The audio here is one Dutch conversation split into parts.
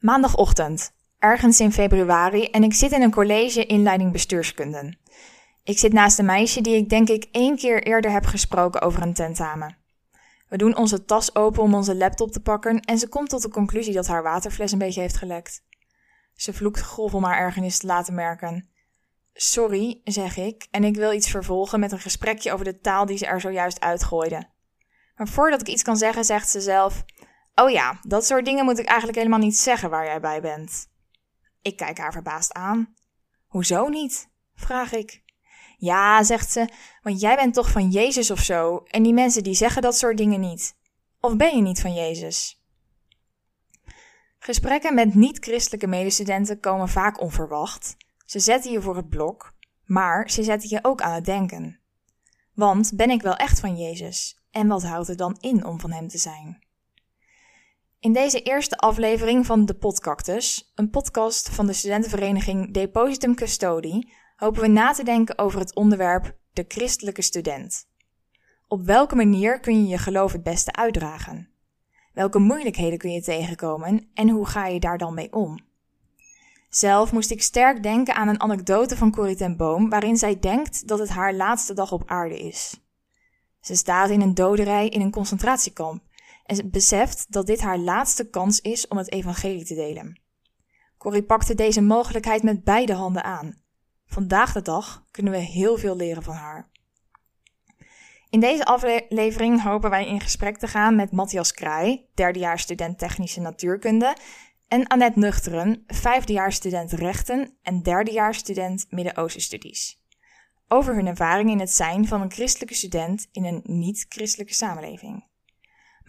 Maandagochtend, ergens in februari, en ik zit in een college inleiding bestuurskunde. Ik zit naast een meisje die ik denk ik één keer eerder heb gesproken over een tentamen. We doen onze tas open om onze laptop te pakken en ze komt tot de conclusie dat haar waterfles een beetje heeft gelekt. Ze vloekt golf om haar ergernis te laten merken. Sorry, zeg ik, en ik wil iets vervolgen met een gesprekje over de taal die ze er zojuist uitgooide. Maar voordat ik iets kan zeggen, zegt ze zelf: Oh ja, dat soort dingen moet ik eigenlijk helemaal niet zeggen waar jij bij bent. Ik kijk haar verbaasd aan. Hoezo niet? vraag ik. Ja, zegt ze, want jij bent toch van Jezus of zo, en die mensen die zeggen dat soort dingen niet. Of ben je niet van Jezus? Gesprekken met niet-christelijke medestudenten komen vaak onverwacht. Ze zetten je voor het blok, maar ze zetten je ook aan het denken. Want ben ik wel echt van Jezus? En wat houdt het dan in om van Hem te zijn? In deze eerste aflevering van De Podcactus, een podcast van de studentenvereniging Depositum Custodie, hopen we na te denken over het onderwerp de christelijke student. Op welke manier kun je je geloof het beste uitdragen? Welke moeilijkheden kun je tegenkomen en hoe ga je daar dan mee om? Zelf moest ik sterk denken aan een anekdote van Corrie ten Boom, waarin zij denkt dat het haar laatste dag op aarde is. Ze staat in een doderij in een concentratiekamp en beseft dat dit haar laatste kans is om het evangelie te delen. Corrie pakte deze mogelijkheid met beide handen aan. Vandaag de dag kunnen we heel veel leren van haar. In deze aflevering hopen wij in gesprek te gaan met Matthias Kraai, derdejaars student technische natuurkunde, en Annette Nuchteren, vijfdejaars student rechten en derdejaars student Midden-Oosten studies. Over hun ervaring in het zijn van een christelijke student in een niet-christelijke samenleving.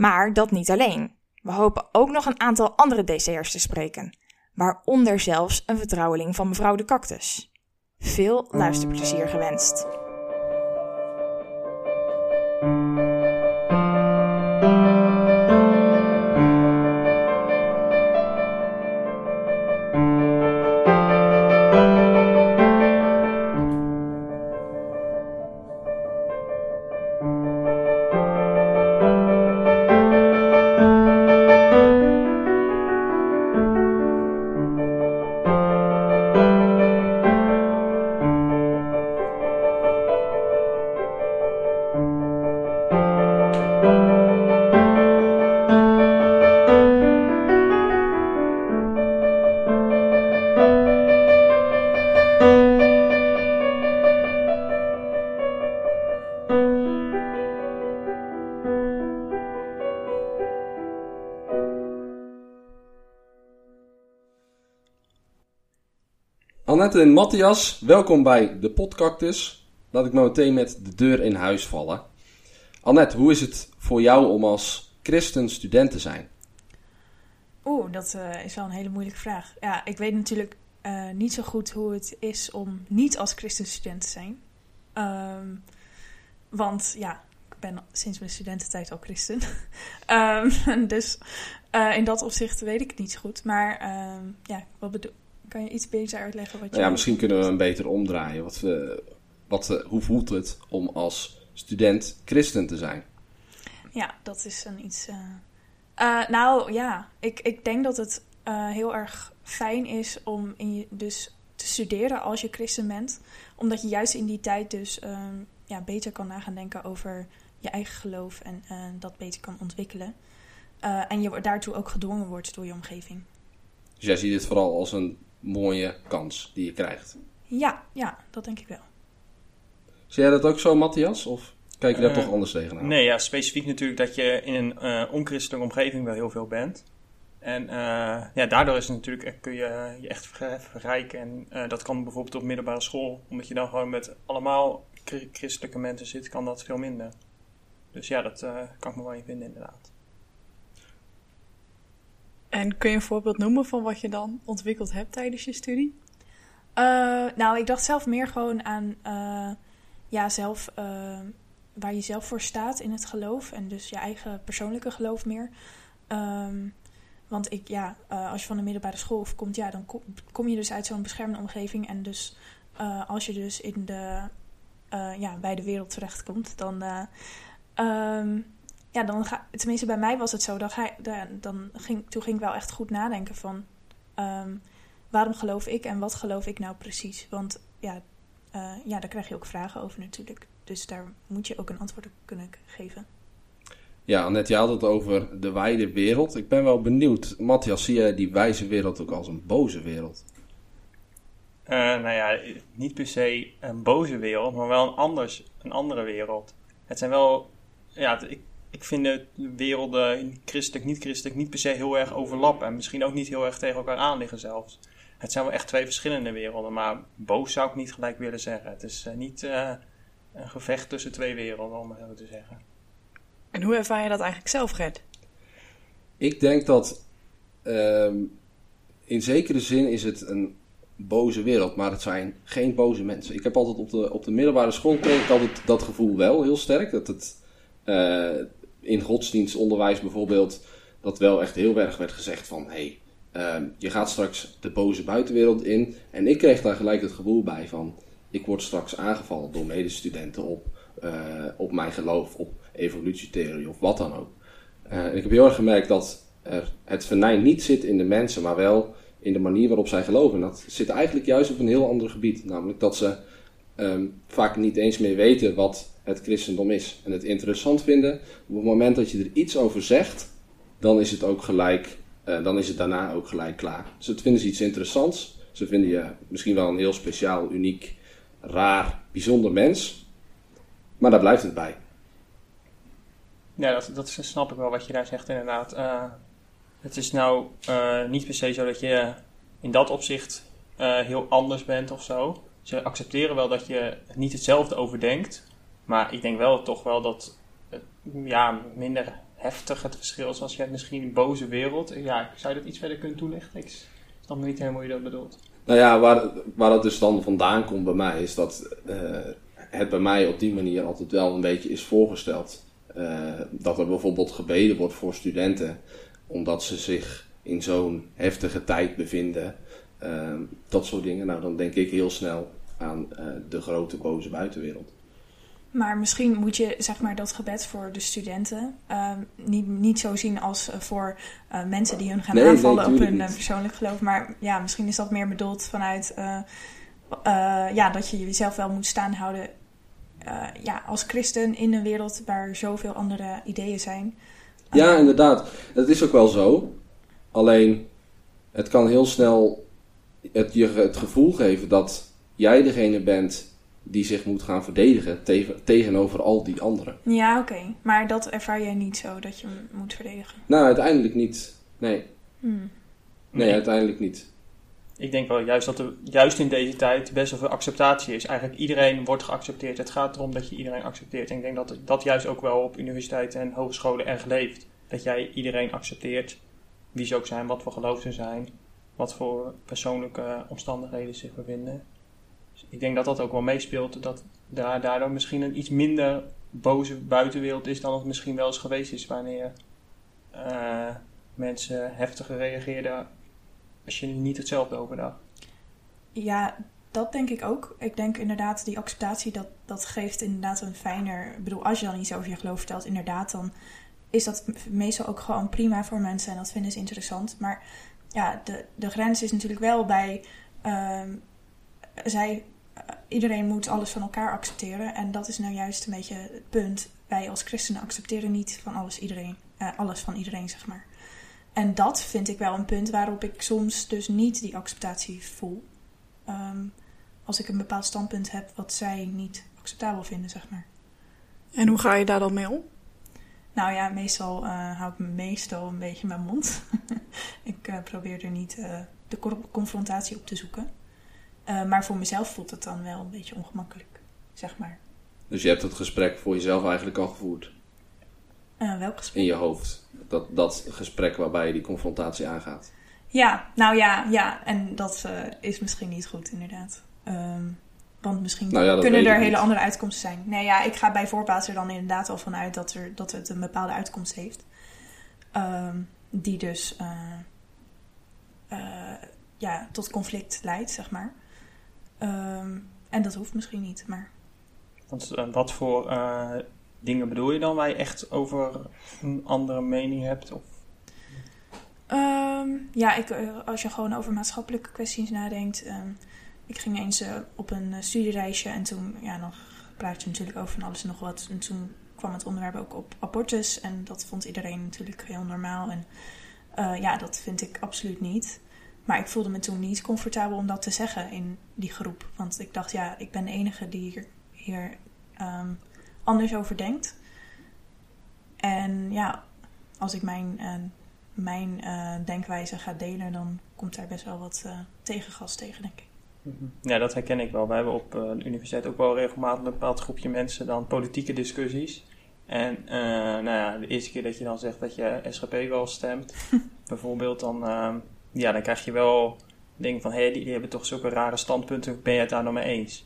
Maar dat niet alleen. We hopen ook nog een aantal andere DC'ers te spreken, waaronder zelfs een vertrouweling van mevrouw de Cactus. Veel luisterplezier gewenst. Annette en Matthias, welkom bij de Podcactus. Laat ik maar meteen met de deur in huis vallen. Annette, hoe is het voor jou om als christen student te zijn? Oeh, dat uh, is wel een hele moeilijke vraag. Ja, ik weet natuurlijk uh, niet zo goed hoe het is om niet als christenstudent te zijn. Um, want ja, ik ben sinds mijn studententijd al christen. um, dus uh, in dat opzicht weet ik het niet zo goed. Maar um, ja, wat bedoel kan je iets beter uitleggen wat je... Ja, misschien kunnen we hem beter omdraaien. Wat, uh, wat, uh, hoe voelt het om als student christen te zijn? Ja, dat is een iets... Uh, nou ja, ik, ik denk dat het heel erg fijn is om in je, dus te studeren als je christen bent. Omdat je juist in die tijd dus um, ja, beter kan nagaan denken over je eigen geloof en dat beter kan ontwikkelen. en je daartoe ook gedwongen wordt door je omgeving. Dus jij ziet het vooral als een mooie kans die je krijgt. Ja, ja, dat denk ik wel. Zie jij dat ook zo, Matthias? Of kijk je daar uh, toch anders tegenaan? Nee, ja, specifiek natuurlijk dat je in een uh, onchristelijke omgeving wel heel veel bent. En uh, ja, daardoor is het natuurlijk, kun je je echt verrijken. En dat kan bijvoorbeeld op middelbare school. Omdat je dan gewoon met allemaal christelijke mensen zit, kan dat veel minder. Dus ja, dat kan ik me wel in vinden inderdaad. En kun je een voorbeeld noemen van wat je dan ontwikkeld hebt tijdens je studie? Uh, nou, ik dacht zelf meer gewoon aan uh, ja, zelf, uh, waar je zelf voor staat in het geloof. En dus je eigen persoonlijke geloof meer. Um, want ik, ja, als je van de middelbare school komt, ja, dan kom, je dus uit zo'n beschermde omgeving. En dus als je dus in de, ja, bij de wereld terechtkomt, dan. Um, ja, dan ga, tenminste bij mij was het zo. Dan ga, dan ging, toen ging ik wel echt goed nadenken van ehm, waarom geloof ik en wat geloof ik nou precies? Want ja, eh, ja, daar krijg je ook vragen over natuurlijk. Dus daar moet je ook een antwoord op kunnen geven. Ja, net je had het over de wijde wereld. Ik ben wel benieuwd, Matthias, zie jij die wijze wereld ook als een boze wereld? Eh, nou ja, niet per se een boze wereld, maar wel een, anders, een andere wereld. Het zijn wel, ja, ik, ik vind de werelden, christelijk, niet-christelijk, niet per se heel erg overlappen. En misschien ook niet heel erg tegen elkaar aan liggen zelfs. Het zijn wel echt twee verschillende werelden, maar boos zou ik niet gelijk willen zeggen. Het is eh, niet eh, een gevecht tussen twee werelden, om het zo te zeggen. En hoe ervaar je dat eigenlijk zelf, Gert? Ik denk dat ehm, in zekere zin is het een boze wereld, maar het zijn geen boze mensen. Ik heb altijd op de, op de middelbare school kreeg ik altijd dat gevoel wel heel sterk. Dat het eh, in godsdienstonderwijs bijvoorbeeld, dat wel echt heel erg werd gezegd van hé, hey, ehm, je gaat straks de boze buitenwereld in. En ik kreeg daar gelijk het gevoel bij van ik word straks aangevallen door medestudenten op, eh, op mijn geloof, op evolutietheorie of wat dan ook. Eh, ik heb heel erg gemerkt dat er het venijn niet zit in de mensen, maar wel in de manier waarop zij geloven. En dat zit eigenlijk juist op een heel ander gebied. Namelijk dat ze ehm, vaak niet eens meer weten wat het christendom is. En het interessant vinden, op het moment dat je er iets over zegt, dan is het ook gelijk, eh, dan is het daarna ook gelijk klaar. Dus het vinden ze iets interessants. Ze vinden je misschien wel een heel speciaal, uniek, raar, bijzonder mens. Maar daar blijft het bij. Ja, dat, dat snap ik wel wat je daar zegt inderdaad. Eh, het is nou eh, niet per se zo dat je in dat opzicht heel anders bent of zo. Ze accepteren wel dat je niet hetzelfde overdenkt. Maar ik denk wel toch wel dat ja, minder heftig het verschil is als je misschien een boze wereld. Ja, zou je dat iets verder kunnen toelichten? Ik snap niet helemaal hoe je dat bedoelt. Nou ja, waar, waar dat dus dan vandaan komt bij mij, is dat eh, het bij mij op die manier altijd wel een beetje is voorgesteld. Eh, dat er bijvoorbeeld gebeden wordt voor studenten, omdat ze zich in zo'n heftige tijd bevinden. Eh, dat soort dingen. Nou, dan denk ik heel snel aan de grote boze buitenwereld. Maar misschien moet je zeg maar, dat gebed voor de studenten ehm, niet, niet zo zien als eh, voor eh, mensen die hun gaan Nee, nee, aanvallen op hun eh, persoonlijk geloof. Maar ja, misschien is dat meer bedoeld vanuit ja, dat je jezelf wel moet staan houden ja, als christen in een wereld waar zoveel andere ideeën zijn. Ja, inderdaad. Dat is ook wel zo. Alleen, het kan heel snel het, je het gevoel geven dat jij degene bent die zich moet gaan verdedigen tegen, tegenover al die anderen. Ja, oké. Maar dat ervaar jij niet zo, dat je hem moet verdedigen. Nou, uiteindelijk niet. Nee, Hmm. nee, uiteindelijk niet. Ik denk wel juist dat er juist in deze tijd best wel veel acceptatie is. Eigenlijk iedereen wordt geaccepteerd. Het gaat erom dat je iedereen accepteert. En ik denk dat dat juist ook wel op universiteiten en hogescholen erg leeft. Dat jij iedereen accepteert, wie ze ook zijn, wat voor geloof ze zijn, wat voor persoonlijke omstandigheden ze zich bevinden. Ik denk dat dat ook wel meespeelt, dat daar daardoor misschien een iets minder boze buitenwereld is dan het misschien wel eens geweest is wanneer eh, mensen heftiger reageerden als je niet hetzelfde overdacht. Ja, dat denk ik ook. Ik denk inderdaad, die acceptatie, dat, dat geeft inderdaad een fijner... Ik bedoel, als je dan iets over je geloof vertelt, inderdaad, dan is dat meestal ook gewoon prima voor mensen en dat vinden ze interessant. Maar ja, de, de grens is natuurlijk wel bij... ehm, zij, iedereen moet alles van elkaar accepteren en dat is nou juist een beetje het punt. Wij als christenen accepteren niet van alles iedereen, eh, alles van iedereen, zeg maar. En dat vind ik wel een punt waarop ik soms dus niet die acceptatie voel. Ehm, als ik een bepaald standpunt heb wat zij niet acceptabel vinden, zeg maar. En hoe ga je daar dan mee om? Nou ja, meestal eh, hou ik me meestal een beetje mijn mond. ik eh, probeer er niet de co- confrontatie op te zoeken. Eh, maar voor mezelf voelt het dan wel een beetje ongemakkelijk, zeg maar. Dus je hebt het gesprek voor jezelf eigenlijk al gevoerd Eh, welk gesprek? in je hoofd. Dat, dat gesprek waarbij je die confrontatie aangaat. Ja, nou ja, ja. En dat eh, is misschien niet goed, inderdaad. Ehm, want misschien Nou ja, kunnen er hele niet. andere uitkomsten zijn. Nee, ja, ik ga bij voorbaat er dan inderdaad al vanuit dat, er, dat het een bepaalde uitkomst heeft. Ehm, die dus ja, tot conflict leidt, zeg maar. Ehm, en dat hoeft misschien niet, maar... Want eh, wat voor eh, dingen bedoel je dan waar je echt over een andere mening hebt? Of, Ehm, ja, ik, eh, als je gewoon over maatschappelijke kwesties nadenkt. ehm, ik ging eens op een studiereisje en toen, ja, dan praat je natuurlijk over van alles en nog wat. En toen kwam het onderwerp ook op abortus en dat vond iedereen natuurlijk heel normaal. En ja, dat vind ik absoluut niet. Maar ik voelde me toen niet comfortabel om dat te zeggen in die groep. Want ik dacht, ja, ik ben de enige die hier, hier ehm, anders over denkt. En ja, als ik mijn, eh, mijn eh, denkwijze ga delen, dan komt daar best wel wat eh, tegengas tegen, denk ik. Ja, dat herken ik wel. We hebben op de universiteit ook wel regelmatig een bepaald groepje mensen dan politieke discussies. En nou ja, de eerste keer dat je dan zegt dat je SGP wel stemt, bijvoorbeeld, dan, eh, ja, dan krijg je wel dingen van, hé, hey, die, die hebben toch zulke rare standpunten, ben je het daar nou mee eens?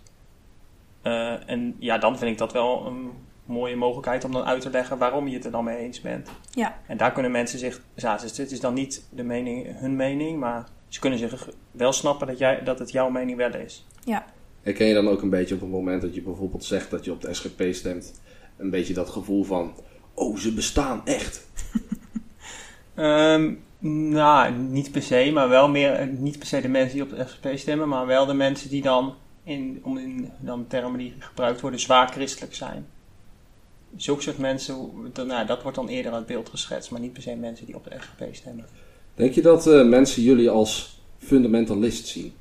Eh, en ja, dan vind ik dat wel een mooie mogelijkheid om dan uit te leggen waarom je het er dan mee eens bent. Ja, En daar kunnen mensen zich, ja, dus dit is dan niet de mening, hun mening, maar ze kunnen zich wel snappen dat, jij, dat het jouw mening wel is. ja, Herken je dan ook een beetje op het moment dat je bijvoorbeeld zegt dat je op de SGP stemt, een beetje dat gevoel van, oh, ze bestaan echt. Ehm, nou, niet per se, maar wel meer, niet per se de mensen die op de SGP stemmen, maar wel de mensen die dan, in, om in dan termen die gebruikt worden, zwaar christelijk zijn. Zulke soort mensen, dan, nou, dat wordt dan eerder uit beeld geschetst, maar niet per se mensen die op de SGP stemmen. Denk je dat eh, mensen jullie als fundamentalist zien?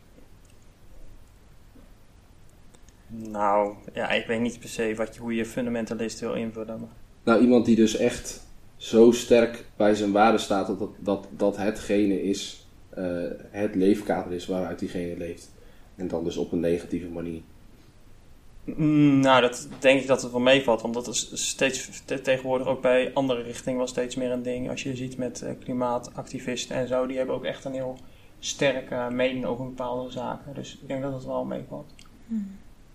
Nou, ja, ik weet niet per se wat je, hoe je fundamentalist wil invullen. Maar. Nou, iemand die dus echt zo sterk bij zijn waarde staat dat dat, dat, dat hetgene is, eh, het leefkader is waaruit diegene leeft. En dan dus op een negatieve manier. Mm, nou, dat denk ik dat het wel meevalt. Want dat is steeds te- tegenwoordig ook bij andere richtingen wel steeds meer een ding. Als je ziet met eh, klimaatactivisten en zo, die hebben ook echt een heel sterke mening over bepaalde zaken. Dus ik denk dat het wel meevalt.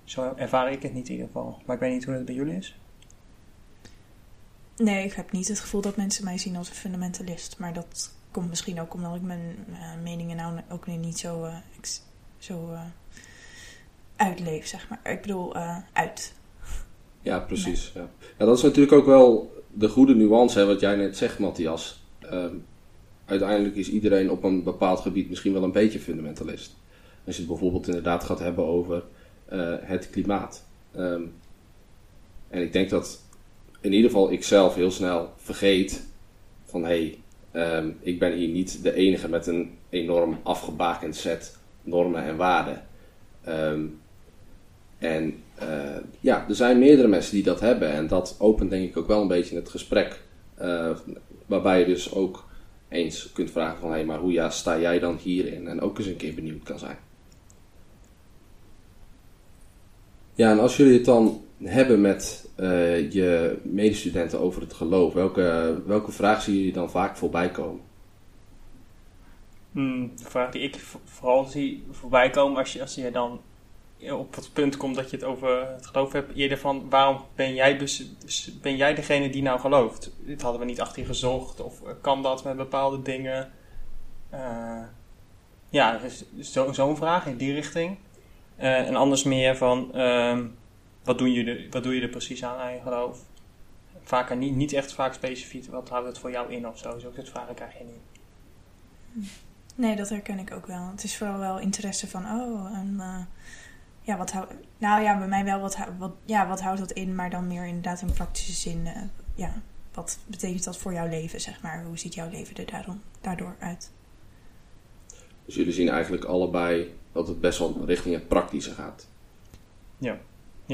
Zo ervaar ik het niet in ieder geval. Maar ik weet niet hoe het bij jullie is. Nee, ik heb niet het gevoel dat mensen mij zien als een fundamentalist. Maar dat komt misschien ook omdat ik mijn eh, meningen nou ook nu niet zo, eh, zo eh, uitleef, zeg maar. Ik bedoel, uit. Ja, precies. Ja. Ja, dat is natuurlijk ook wel de goede nuance, hè, wat jij net zegt, Matthias. Ehm, uiteindelijk is iedereen op een bepaald gebied misschien wel een beetje fundamentalist. Als je het bijvoorbeeld inderdaad gaat hebben over het klimaat. Ehm, en ik denk dat in ieder geval ik zelf heel snel vergeet van hé, hey, ik ben hier niet de enige met een enorm afgebakend set normen en waarden. Ehm, en eh, ja, er zijn meerdere mensen die dat hebben. En dat opent denk ik ook wel een beetje het gesprek. eh, waarbij je dus ook eens kunt vragen van... hé, maar hoe ja, sta jij dan hierin? En ook eens een keer benieuwd kan zijn. Ja, en als jullie het dan hebben met eh, je medestudenten over het geloof... Welke, welke vraag zien jullie dan vaak voorbij komen? Hmm, de vraag die ik vooral zie voorbij komen als je, als je dan op het punt komt dat je het over het geloof hebt, eerder van waarom ben jij, bes- ben jij degene die nou gelooft? Dit hadden we niet achter je gezocht of eh, kan dat met bepaalde dingen? Eh, ja, dus zo- zo'n vraag in die richting. En anders meer van ehm, wat, doen je er, wat doe je er precies aan aan je geloof? Vaker niet, niet echt vaak specifiek, wat houdt het voor jou in of zo? Zulke soort vragen krijg je niet. Nee, dat herken ik ook wel. Het is vooral wel interesse van, oh, en, eh, ja, wat houdt... Nou ja, bij mij wel, wat, wat, ja, wat houdt dat in? Maar dan meer inderdaad in praktische zin. eh, ja, wat betekent dat voor jouw leven, zeg maar? Hoe ziet jouw leven er daarom, daardoor uit? Dus jullie zien eigenlijk allebei dat het best wel richting het praktische gaat. Ja,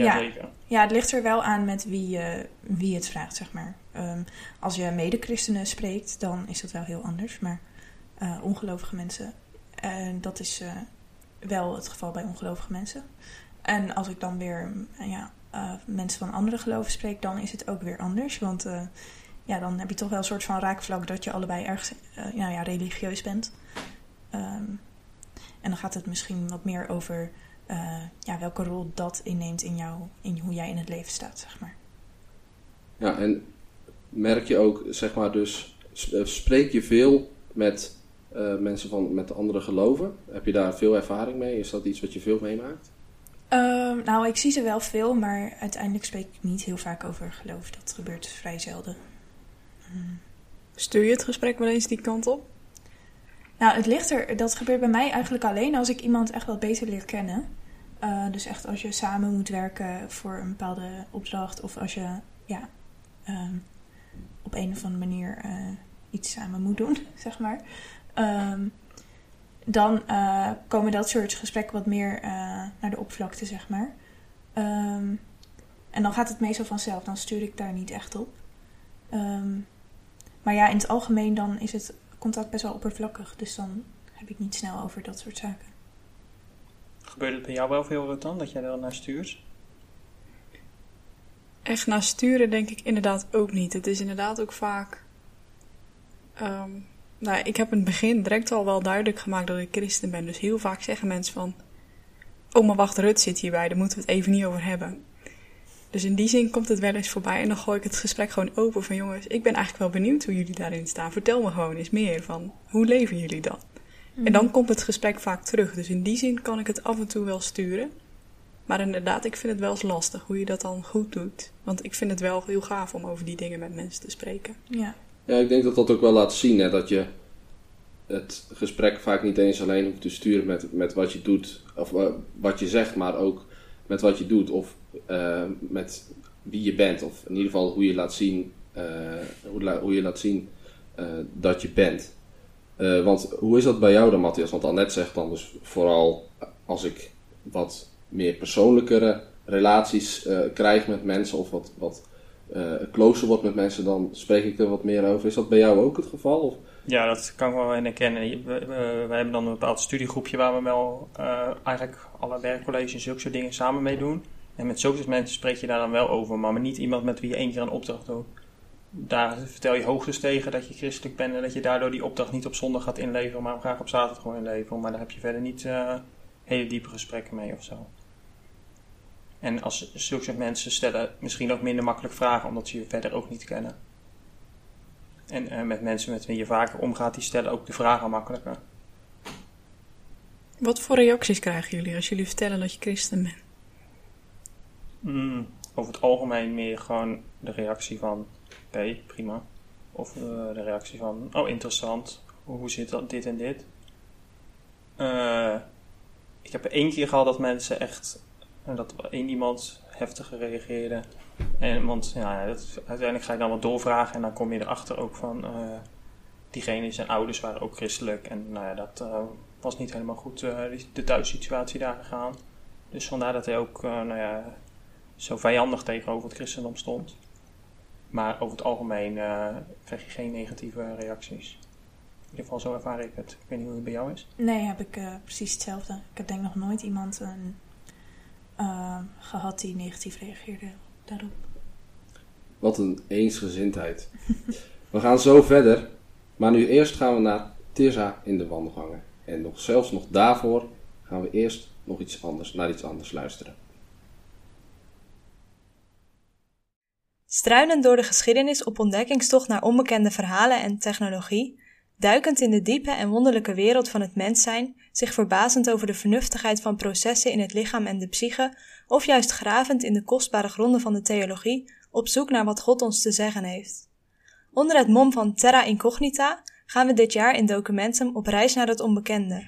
Ja. zeker. Ja, het ligt er wel aan met wie, eh, wie het vraagt, zeg maar. Ehm, als je medechristenen spreekt, dan is dat wel heel anders. Maar eh, ongelovige mensen, eh, dat is wel het geval bij ongelovige mensen. En als ik dan weer ja, mensen van andere geloven spreek, dan is het ook weer anders. Want ja, dan heb je toch wel een soort van raakvlak dat je allebei eh, nou ja, religieus bent. Ehm, en dan gaat het misschien wat meer over eh, ja, welke rol dat inneemt in, jou, in hoe jij in het leven staat, zeg maar. Ja, en merk je ook, zeg maar, dus eh, spreek je veel met eh, mensen van met andere geloven? Heb je daar veel ervaring mee? Is dat iets wat je veel meemaakt? Ehm, nou, ik zie ze wel veel, maar uiteindelijk spreek ik niet heel vaak over geloof. Dat gebeurt vrij zelden. Stuur je het gesprek wel eens die kant op? Nou, het ligt er. Dat gebeurt bij mij eigenlijk alleen als ik iemand echt wat beter leer kennen. Uh, dus echt als je samen moet werken voor een bepaalde opdracht. Of als je ja, um, op een of andere manier uh, iets samen moet doen, zeg maar. Um, dan uh, komen dat soort gesprekken wat meer naar de oppervlakte, zeg maar. Um, en dan gaat het meestal vanzelf. Dan stuur ik daar niet echt op. maar ja, in het algemeen dan is het contact best wel oppervlakkig. Dus dan heb ik niet snel over dat soort zaken. Gebeurt het bij jou wel veel dan, dat jij er naar stuurt? Echt naar sturen denk ik inderdaad ook niet. Het is inderdaad ook vaak... Um, nou, ik heb in het begin direct al wel duidelijk gemaakt dat ik christen ben. Dus heel vaak zeggen mensen van... Oh, maar wacht, Rut zit hierbij, daar moeten we het even niet over hebben. Dus in die zin komt het wel eens voorbij en dan gooi ik het gesprek gewoon open van jongens, ik ben eigenlijk wel benieuwd hoe jullie daarin staan. Vertel me gewoon eens meer van hoe leven jullie dan? En dan mhm. komt het gesprek vaak terug. Dus in die zin kan ik het af en toe wel sturen. Maar inderdaad, ik vind het wel eens lastig hoe je dat dan goed doet. Want ik vind het wel heel gaaf om over die dingen met mensen te spreken. Ja, ja ik denk dat dat ook wel laat zien hè, dat je het gesprek vaak niet eens alleen hoeft te sturen met, met wat je doet of uh, wat je zegt, maar ook met wat je doet of uh, met wie je bent. Of in ieder geval hoe je laat zien, uh, hoe, je laat zien dat je bent. want hoe is dat bij jou dan, Matthias? Want Annette zegt dan dus vooral als ik wat meer persoonlijkere relaties krijg met mensen of wat, wat closer wordt met mensen, dan spreek ik er wat meer over. Is dat bij jou ook het geval? Of? Ja, dat kan ik wel herkennen. We, hebben dan een bepaald studiegroepje waar we wel eigenlijk alle werkcolleges en zulke soort dingen samen mee doen. En met zulke mensen spreek je daar dan wel over, maar niet iemand met wie je één keer een opdracht doet. Daar vertel je hoogstens tegen dat je christelijk bent en dat je daardoor die opdracht niet op zondag gaat inleveren, maar graag op zaterdag gewoon inleveren. Maar daar heb je verder niet hele diepe gesprekken mee of zo. En als zulke mensen stellen misschien ook minder makkelijk vragen, omdat ze je verder ook niet kennen. En uh, met mensen met wie je vaker omgaat, die stellen ook de vragen makkelijker. Wat voor reacties krijgen jullie als jullie vertellen dat je christen bent? Mm, over het algemeen meer gewoon de reactie van, oké, prima. Of uh, de reactie van, oh interessant, hoe zit dat, dit en dit. Uh, ik heb één keer gehad dat mensen echt en dat één iemand heftiger reageerde. En, want ja, dat, uiteindelijk ga je dan wat doorvragen en dan kom je erachter ook van... Uh, diegene zijn ouders waren ook christelijk. En nou ja, dat was niet helemaal goed, de thuissituatie daar gegaan. Dus vandaar dat hij ook nou ja, zo vijandig tegenover het christendom stond. Maar over het algemeen krijg je geen negatieve reacties. In ieder geval zo ervaar ik het. Ik weet niet hoe het bij jou is. Nee, heb ik precies hetzelfde. Ik heb denk nog nooit iemand een uh, gehad die negatief reageerde daarop. Wat een eensgezindheid. we gaan zo verder, maar nu eerst gaan we naar Tirza in de wandelgangen. En nog, zelfs nog daarvoor gaan we eerst nog iets anders, naar iets anders luisteren. Struinend door de geschiedenis op ontdekkingstocht naar onbekende verhalen en technologie, duikend in de diepe en wonderlijke wereld van het mens zijn, zich verbazend over de vernuftigheid van processen in het lichaam en de psyche, of juist gravend in de kostbare gronden van de theologie, op zoek naar wat God ons te zeggen heeft. Onder het mom van Terra Incognita gaan we dit jaar in Documentum op reis naar het onbekende.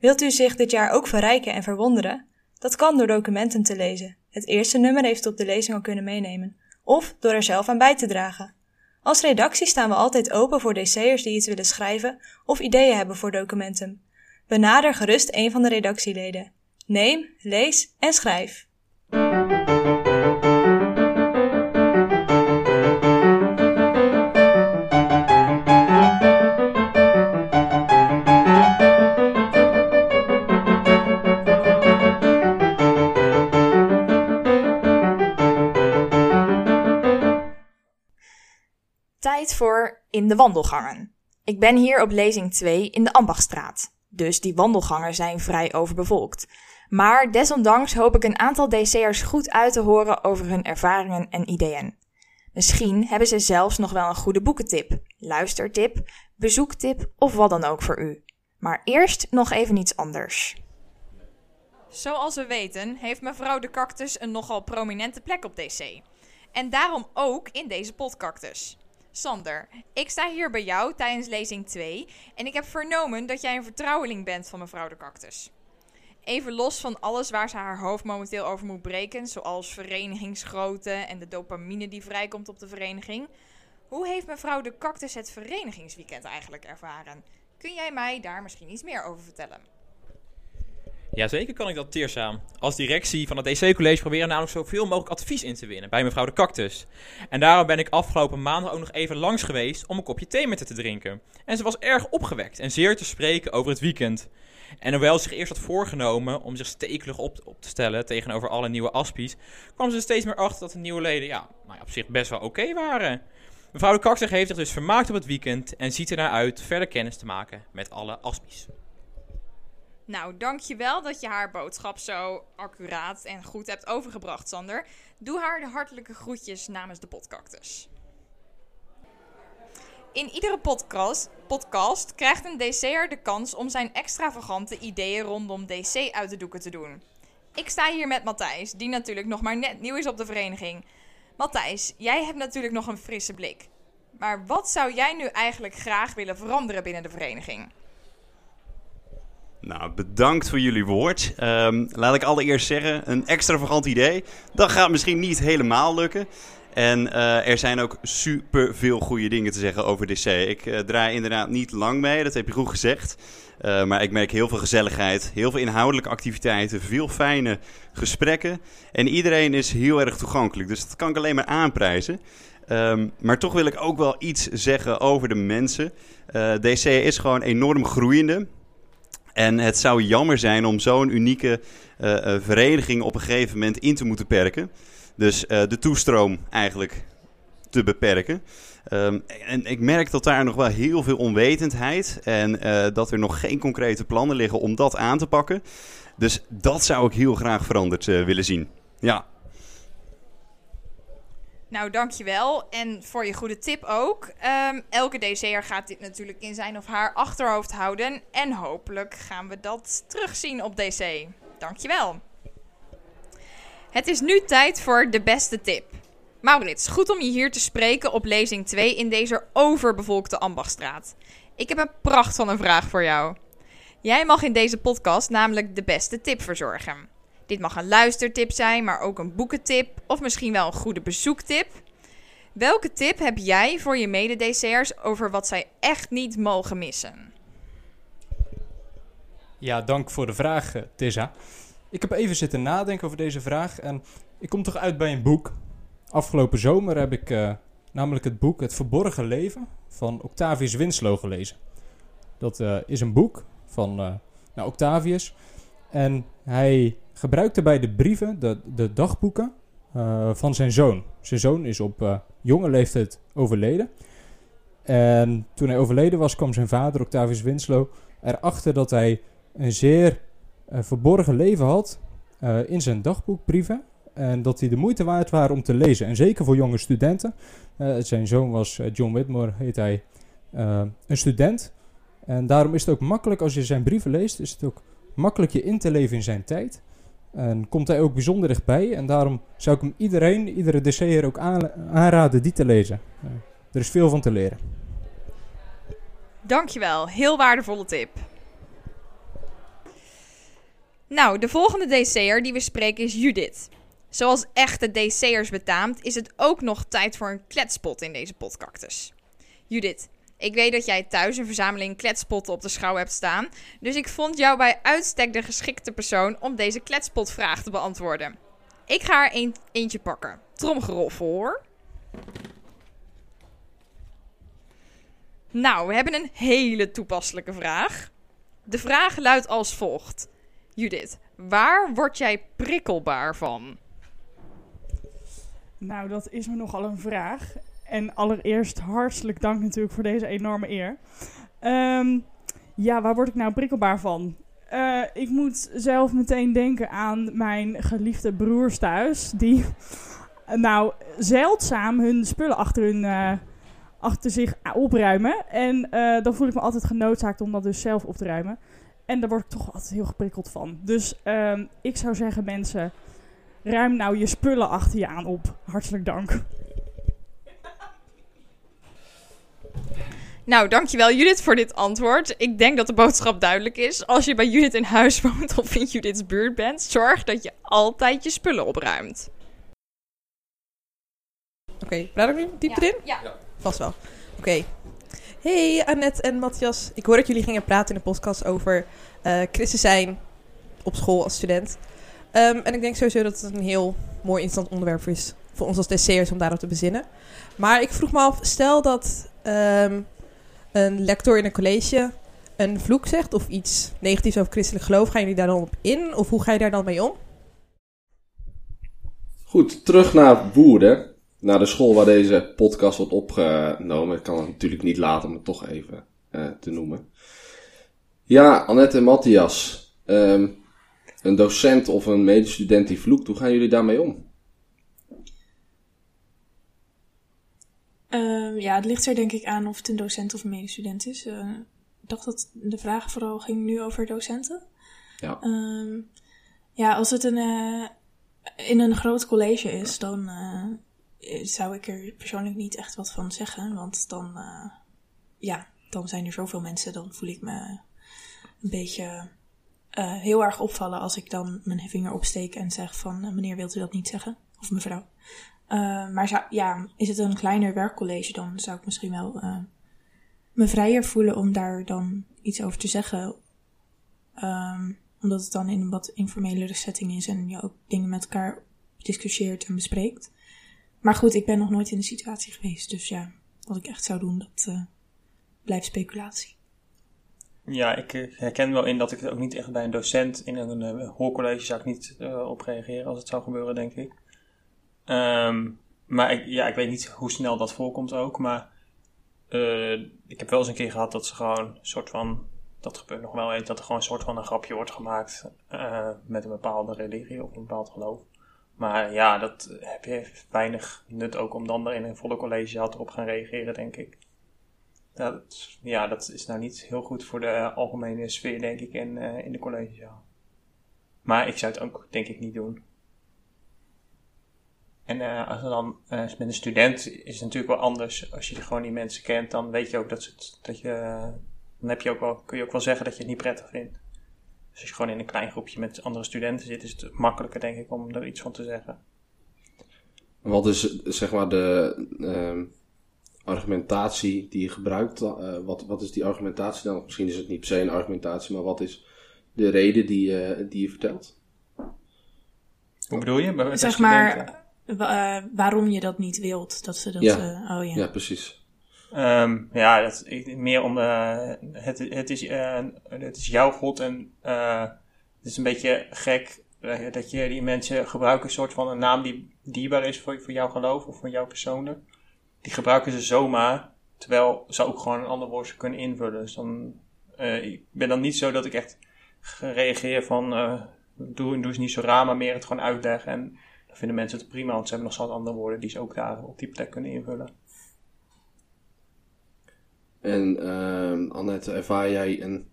Wilt u zich dit jaar ook verrijken en verwonderen? Dat kan door Documentum te lezen. Het eerste nummer heeft u op de lezing al kunnen meenemen. Of door er zelf aan bij te dragen. Als redactie staan we altijd open voor DC'ers die iets willen schrijven of ideeën hebben voor Documentum. Benader gerust een van de redactieleden. Neem, lees en schrijf. Voor In de Wandelgangen. Ik ben hier op lezing 2 in de Ambachtstraat. Dus die wandelgangen zijn vrij overbevolkt. Maar desondanks hoop ik een aantal DC'ers goed uit te horen over hun ervaringen en ideeën. Misschien hebben ze zelfs nog wel een goede boekentip, luistertip, bezoektip of wat dan ook voor u. Maar eerst nog even iets anders. Zoals we weten heeft mevrouw de cactus een nogal prominente plek op DC. En daarom ook in deze potcactus. Sander, ik sta hier bij jou tijdens lezing 2 en ik heb vernomen dat jij een vertrouweling bent van mevrouw de Cactus. Even los van alles waar ze haar hoofd momenteel over moet breken, zoals verenigingsgrootte en de dopamine die vrijkomt op de vereniging. Hoe heeft mevrouw de Cactus het verenigingsweekend eigenlijk ervaren? Kun jij mij daar misschien iets meer over vertellen? Jazeker kan ik dat, Teersa. Als directie van het DC-college proberen namelijk zoveel mogelijk advies in te winnen bij mevrouw de Cactus. En daarom ben ik afgelopen maandag ook nog even langs geweest om een kopje thee met haar te drinken. En ze was erg opgewekt en zeer te spreken over het weekend. En hoewel ze zich eerst had voorgenomen om zich stekelig op, op te stellen tegenover alle nieuwe aspies, kwam ze steeds meer achter dat de nieuwe leden ja, nou ja, op zich best wel oké waren. Mevrouw de Cactus heeft zich dus vermaakt op het weekend en ziet ernaar uit verder kennis te maken met alle aspies. Nou, dankjewel dat je haar boodschap zo accuraat en goed hebt overgebracht, Sander. Doe haar de hartelijke groetjes namens de podcactus. In iedere podcast, podcast krijgt een DC'er de kans om zijn extravagante ideeën rondom DC uit de doeken te doen. Ik sta hier met Matthijs, die natuurlijk nog maar net nieuw is op de vereniging. Matthijs, jij hebt natuurlijk nog een frisse blik. Maar wat zou jij nu eigenlijk graag willen veranderen binnen de vereniging? Nou, bedankt voor jullie woord. Ehm, laat ik allereerst zeggen, een extravagant idee. Dat gaat misschien niet helemaal lukken. En eh, er zijn ook super veel goede dingen te zeggen over DC. Ik uh, draai inderdaad niet lang mee, dat heb je goed gezegd. Uh, maar ik merk heel veel gezelligheid, heel veel inhoudelijke activiteiten, veel fijne gesprekken. En iedereen is heel erg toegankelijk, dus dat kan ik alleen maar aanprijzen. Um, maar toch wil ik ook wel iets zeggen over de mensen. DC is gewoon enorm groeiende. En het zou jammer zijn om zo'n unieke uh, vereniging op een gegeven moment in te moeten perken. Dus uh, de toestroom eigenlijk te beperken. Um, en ik merk dat daar nog wel heel veel onwetendheid en dat er nog geen concrete plannen liggen om dat aan te pakken. Dus dat zou ik heel graag veranderd willen zien. Ja. Nou, dankjewel. En voor je goede tip ook. Um, elke DC'er gaat dit natuurlijk in zijn of haar achterhoofd houden. En hopelijk gaan we dat terugzien op DC. Dankjewel. Het is nu tijd voor de beste tip. Maurits, goed om je hier te spreken op lezing 2 in deze overbevolkte Ambachtstraat. Ik heb een pracht van een vraag voor jou. Jij mag in deze podcast namelijk de beste tip verzorgen. Dit mag een luistertip zijn, maar ook een boekentip of misschien wel een goede bezoektip. Welke tip heb jij voor je mede-DC'ers over wat zij echt niet mogen missen? Ja, dank voor de vraag, Tissa. Ik heb even zitten nadenken over deze vraag en ik kom toch uit bij een boek. Afgelopen zomer heb ik uh, namelijk het boek Het Verborgen Leven van Octavius Winslow gelezen. Dat uh, is een boek van nou, Octavius en hij gebruikte bij de brieven, de, de dagboeken uh, van zijn zoon. Zijn zoon is op uh, jonge leeftijd overleden. En toen hij overleden was, kwam zijn vader, Octavius Winslow, erachter dat hij een zeer uh, verborgen leven had in zijn dagboekbrieven. En dat die de moeite waard waren om te lezen. En zeker voor jonge studenten. zijn zoon was John Whitmore, heet hij, een student. En daarom is het ook makkelijk, als je zijn brieven leest, is het ook makkelijk je in te leven in zijn tijd. En komt hij ook bijzonder dichtbij. En daarom zou ik hem iedereen, iedere DC'er ook aanraden die te lezen. Uh, er is veel van te leren. Dankjewel, heel waardevolle tip. Nou, de volgende DC'er die we spreken is Judith. Zoals echte DC'ers betaamt, is het ook nog tijd voor een kletspot in deze podcactus. Judith, ik weet dat jij thuis een verzameling kletspotten op de schouw hebt staan. Dus ik vond jou bij uitstek de geschikte persoon om deze kletspotvraag te beantwoorden. Ik ga er een, eentje pakken. Tromgeroffel hoor. Nou, we hebben een hele toepasselijke vraag. De vraag luidt als volgt. Judith, waar word jij prikkelbaar van? Nou, dat is me nogal een vraag. En allereerst hartelijk dank natuurlijk voor deze enorme eer. Um, ja, waar word ik nou prikkelbaar van? Uh, ik moet zelf meteen denken aan mijn geliefde broers thuis. Die nou zeldzaam hun spullen achter, hun, uh, achter zich opruimen. En dan voel ik me altijd genoodzaakt om dat dus zelf op te ruimen. En daar word ik toch altijd heel geprikkeld van. Dus um, ik zou zeggen mensen, ruim nou je spullen achter je aan op. Hartelijk dank. Nou, dankjewel Judith voor dit antwoord. Ik denk dat de boodschap duidelijk is. Als je bij Judith in huis woont of in Judith's buurt bent, zorg dat je altijd je spullen opruimt. Oké, praat ik nu diep Ja. erin? Ja. Vast wel. Oké. Hey Annette en Matthias. Ik hoor dat jullie gingen praten in de podcast over eh christen zijn op school als student. Ehm, en ik denk sowieso dat het een heel mooi interessant onderwerp is voor ons als DC'ers om daarop te bezinnen. Maar ik vroeg me af, stel dat ehm, een lector in een college een vloek zegt of iets negatiefs over christelijk geloof, gaan jullie daar dan op in? Of hoe ga je daar dan mee om? Goed, terug naar Woerden. Naar de school waar deze podcast wordt opgenomen. Ik kan het natuurlijk niet laten om het toch even eh, te noemen. Ja, Annette en Matthias. ehm, een docent of een medestudent die vloekt, hoe gaan jullie daarmee om? Ehm, ja, het ligt er denk ik aan of het een docent of een medestudent is. Eh, ik dacht dat de vraag vooral ging nu over docenten. Ja. Ehm, ja, als het een, eh, in een groot college is, dan eh, zou ik er persoonlijk niet echt wat van zeggen. Want dan, ja, dan zijn er zoveel mensen, dan voel ik me een beetje heel erg opvallen als ik dan mijn vinger opsteek en zeg van meneer wilt u dat niet zeggen? Of mevrouw. Eh, maar ja, is het een kleiner werkcollege, dan zou ik misschien wel eh, me vrijer voelen om daar dan iets over te zeggen. Ehm, omdat het dan in een wat informelere setting is en je ook dingen met elkaar discussieert en bespreekt. Maar goed, ik ben nog nooit in de situatie geweest, dus ja, wat ik echt zou doen, dat eh, blijft speculatie. Ja, ik herken wel in dat ik het ook niet echt bij een docent in een hoorcollege zou ik niet op reageren als het zou gebeuren, denk ik. Ehm, maar ik, ja, ik weet niet hoe snel dat voorkomt ook, maar eh, ik heb wel eens een keer gehad dat ze gewoon een soort van, dat gebeurt nog wel eens, dat er gewoon een soort van een grapje wordt gemaakt eh, met een bepaalde religie of een bepaald geloof. Maar ja, dat heb je weinig nut ook om dan er in een volle collegezaal erop gaan reageren, denk ik. Dat, ja, dat is nou niet heel goed voor de algemene sfeer, denk ik, in, eh, in de collegezaal. Maar ik zou het ook, denk ik, niet doen. En eh, als dan eh, met een student is het natuurlijk wel anders. Als je gewoon die mensen kent, dan weet je ook dat, ze het, dat je. Dan heb je ook wel, kun je ook wel zeggen dat je het niet prettig vindt. Dus als je gewoon in een klein groepje met andere studenten zit, is het makkelijker, denk ik, om er iets van te zeggen. Wat is zeg maar de ehm, argumentatie die je gebruikt? eh, wat, wat is die argumentatie dan? Misschien is het niet per se een argumentatie, maar wat is de reden die, je die je vertelt? Hoe bedoel je? Bij- zeg studenten? maar wa- eh, waarom je dat niet wilt, dat ze dat... Ja. eh, oh ja. Ja, precies. Ehm, ja, dat, meer om. eh, het, het, is, eh, het is jouw God en eh, het is een beetje gek dat je die mensen gebruiken, een soort van een naam die dierbaar is voor, voor jouw geloof of voor jou persoonlijk. Die gebruiken ze zomaar, terwijl ze ook gewoon een ander woord kunnen invullen. Dus dan, eh, ik ben dan niet zo dat ik echt reageer van. eh, doe, doe eens niet zo raar, maar meer het gewoon uitleggen. En vinden mensen het prima, want ze hebben nog zat andere woorden die ze ook daar op die plek kunnen invullen. En ehm Annette, ervaar jij een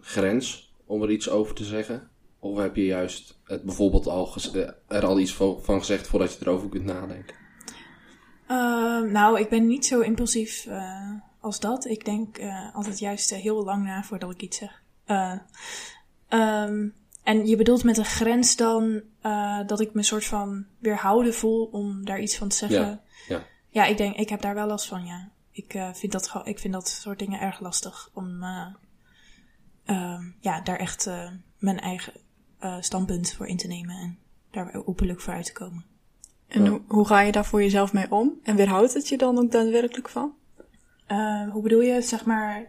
grens om er iets over te zeggen? Of heb je juist het bijvoorbeeld al eh, er al iets van gezegd voordat je erover kunt nadenken? Ehm, nou, ik ben niet zo impulsief eh, als dat. Ik denk eh, altijd juist heel lang na voordat ik iets zeg. Eh, ehm, en je bedoelt met een grens dan eh, dat ik me soort van weerhouden voel om daar iets van te zeggen? Ja, ja. Ja, ik denk, ik heb daar wel last van, ja. Ik, eh, vind, dat, ik vind dat soort dingen erg lastig om eh, ehm, ja, daar echt eh, mijn eigen eh, standpunt voor in te nemen en daar openlijk voor uit te komen. En hoe, hoe ga je daar voor jezelf mee om? En weerhoudt het je dan ook daadwerkelijk van? Eh, hoe bedoel je, zeg maar,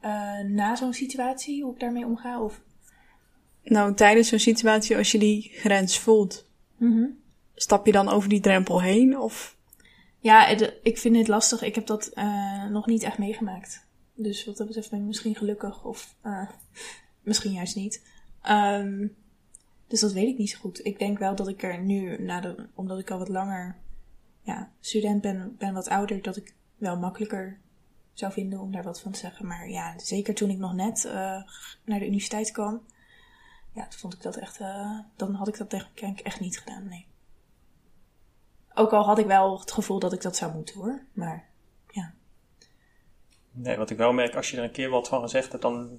eh, na zo'n situatie, hoe ik daarmee omga? Of... Nou, tijdens zo'n situatie, als je die grens voelt, Mhm. stap je dan over die drempel heen? Of Ja, het- ik vind het lastig. Ik heb dat eh, nog niet echt meegemaakt. Dus wat dat betreft ben ik misschien gelukkig of eh, misschien juist niet. Ehm, dus dat weet ik niet zo goed. Ik denk wel dat ik er nu, na de, omdat ik al wat langer ja, student ben, ben wat ouder, dat ik wel makkelijker zou vinden om daar wat van te zeggen. Maar ja, zeker toen ik nog net eh, naar de universiteit kwam, ja, toen vond ik dat echt, eh, dan had ik dat denk ik echt niet gedaan, nee. Ook al had ik wel het gevoel dat ik dat zou moeten hoor. Maar ja. Nee, wat ik wel merk, als je er een keer wat van gezegd hebt, dan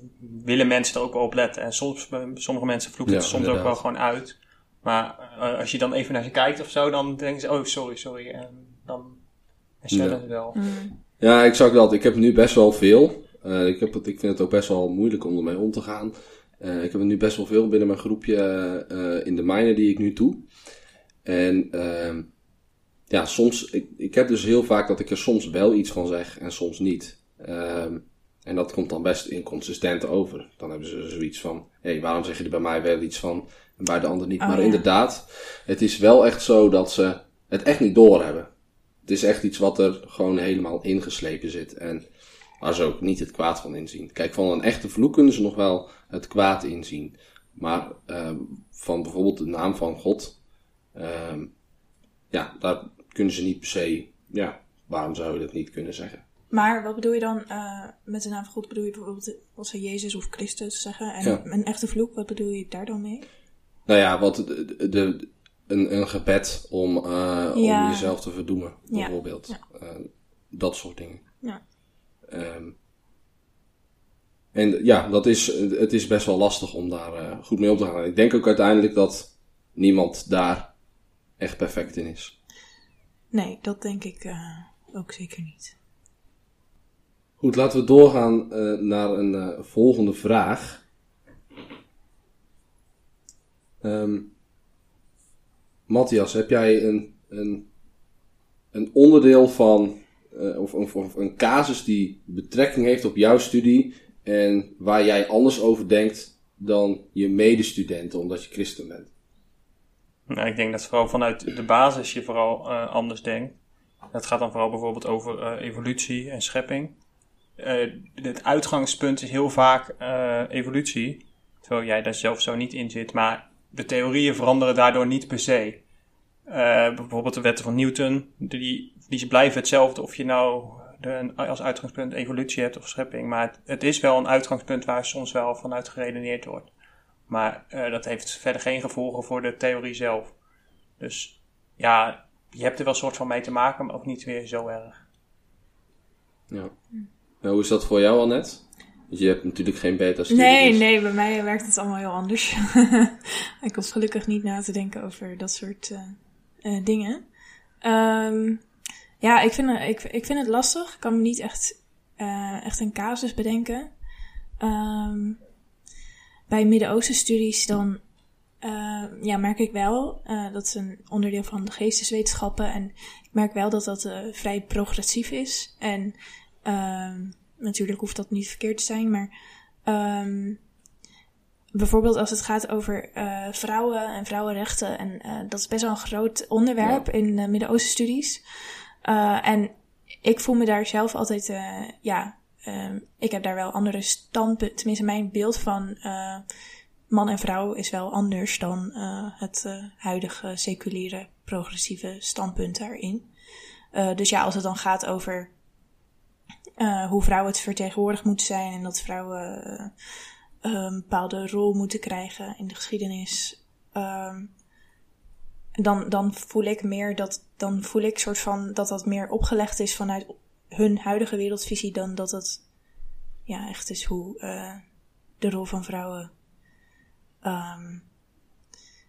willen mensen er ook wel op letten. En soms, sommige mensen vloeken het Ja, soms ook wel gewoon uit. Maar eh, als je dan even naar ze kijkt of zo, dan denken ze, oh sorry, sorry. En dan herstellen Ja. ze wel. Ja, ik zag dat. Ik heb nu best wel veel. Eh, ik, heb het, ik vind het ook best wel moeilijk om ermee om te gaan. Eh, ik heb er nu best wel veel binnen mijn groepje eh, in de minor die ik nu doe. En ehm, ja, soms, ik, ik heb dus heel vaak dat ik er soms wel iets van zeg en soms niet. Ehm, en dat komt dan best inconsistent over. Dan hebben ze zoiets van, hé, hey, waarom zeg je er bij mij wel iets van en bij de ander niet? Oh, maar ja. inderdaad, het is wel echt zo dat ze het echt niet doorhebben. Het is echt iets wat er gewoon helemaal ingeslepen zit. En waar ze ook niet het kwaad van inzien. Kijk, van een echte vloek kunnen ze nog wel het kwaad inzien. Maar ehm, van bijvoorbeeld de naam van God, ehm, ja, daar kunnen ze niet per se, ja, waarom zou je dat niet kunnen zeggen? Maar wat bedoel je dan eh, met de naam van God? Bedoel je bijvoorbeeld als ze Jezus of Christus zeggen? En Ja. een echte vloek, wat bedoel je daar dan mee? Nou ja, wat de, de, de- een, een gebed om, eh, Ja. om jezelf te verdoemen, bijvoorbeeld. Ja. Eh, dat soort dingen. Ja. Ehm, en ja, dat is, het is best wel lastig om daar eh, goed mee om te gaan. Ik denk ook uiteindelijk dat niemand daar echt perfect in is. Nee, dat denk ik eh, ook zeker niet. Goed, laten we doorgaan eh, naar een volgende vraag. Ehm Matthias, heb jij een, een, een onderdeel van, eh, of, of, een casus die betrekking heeft op jouw studie en waar jij anders over denkt dan je medestudenten omdat je christen bent? Nou, ik denk dat vooral vanuit de basis je vooral eh, anders denkt. Dat gaat dan vooral bijvoorbeeld over eh, evolutie en schepping. Het uitgangspunt is heel vaak evolutie, terwijl jij daar zelf zo niet in zit. Maar de theorieën veranderen daardoor niet per se. Bijvoorbeeld de wetten van Newton, die, die blijven hetzelfde of je nou de, als uitgangspunt evolutie hebt of schepping. Maar het, het is wel een uitgangspunt waar soms wel vanuit geredeneerd wordt. Maar eh, dat heeft verder geen gevolgen voor de theorie zelf. Dus ja, je hebt er wel een soort van mee te maken, maar ook niet weer zo erg. Ja. Nou, hoe is dat voor jou, Annette? Want je hebt natuurlijk geen beta-studie. Nee, dus- nee, bij mij werkt het allemaal heel anders. ik hoef gelukkig niet na te denken over dat soort eh, eh, dingen. Ehm, ja, ik vind, ik, ik vind het lastig. Ik kan me niet echt, eh, echt een casus bedenken. Ehm, bij Midden-Oosten studies dan eh, ja, merk ik wel, eh, dat is een onderdeel van de geesteswetenschappen. En ik merk wel dat dat eh, vrij progressief is. En ehm, natuurlijk hoeft dat niet verkeerd te zijn, maar ehm, bijvoorbeeld als het gaat over eh, vrouwen en vrouwenrechten. En eh, dat is best wel een groot onderwerp in uh, Midden-Oosten studies. Uh, en ik voel me daar zelf altijd, uh, ja, uh, ik heb daar wel andere standpunten. Tenminste, mijn beeld van uh, man en vrouw is wel anders dan het huidige seculiere progressieve standpunt daarin. Dus ja, als het dan gaat over hoe vrouwen het vertegenwoordigd moeten zijn en dat vrouwen een bepaalde rol moeten krijgen in de geschiedenis. Um, dan, dan voel ik meer dat, dan voel ik soort van dat dat meer opgelegd is vanuit hun huidige wereldvisie dan dat het ja, echt is hoe uh, de rol van vrouwen um,